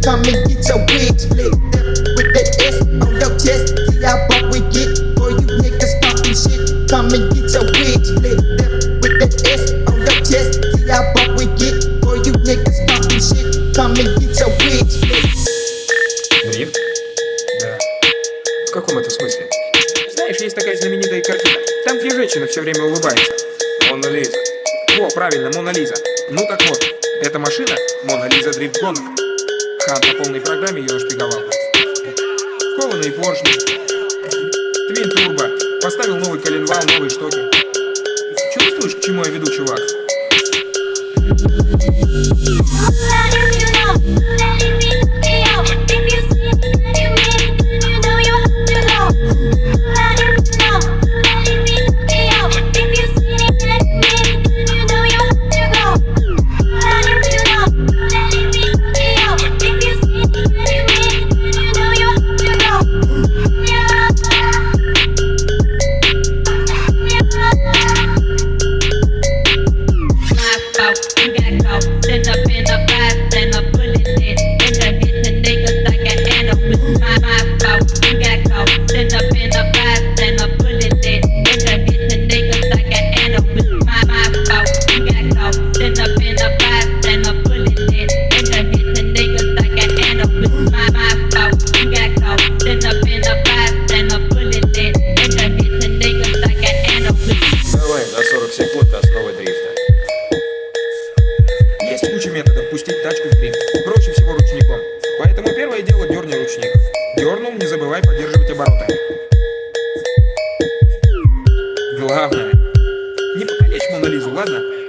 Come and get your wig split with that S on your chest. See how far we get, boy. You niggas talking shit. Come and get your wig split with that S on your chest. See how far we get, boy. You niggas talking shit. Come and get your wig split. Дрифт? Да. В каком это смысле? Знаешь, есть такая знаменитая картина. Там, где женщина все время улыбается. Мона Лиза. О, правильно, Мона Лиза. Ну так вот, эта машина Мона Лиза Дрифт Гонок. Хан по полной программе ее нашпиговал. Кованые поршни. Твин турбо. Поставил новый коленвал, новые штоки. Чувствуешь, к чему я веду, чувак? My первое дело дерни ручник. Дернул, не забывай поддерживать обороты. Главное, не покалечь Монализу, ладно?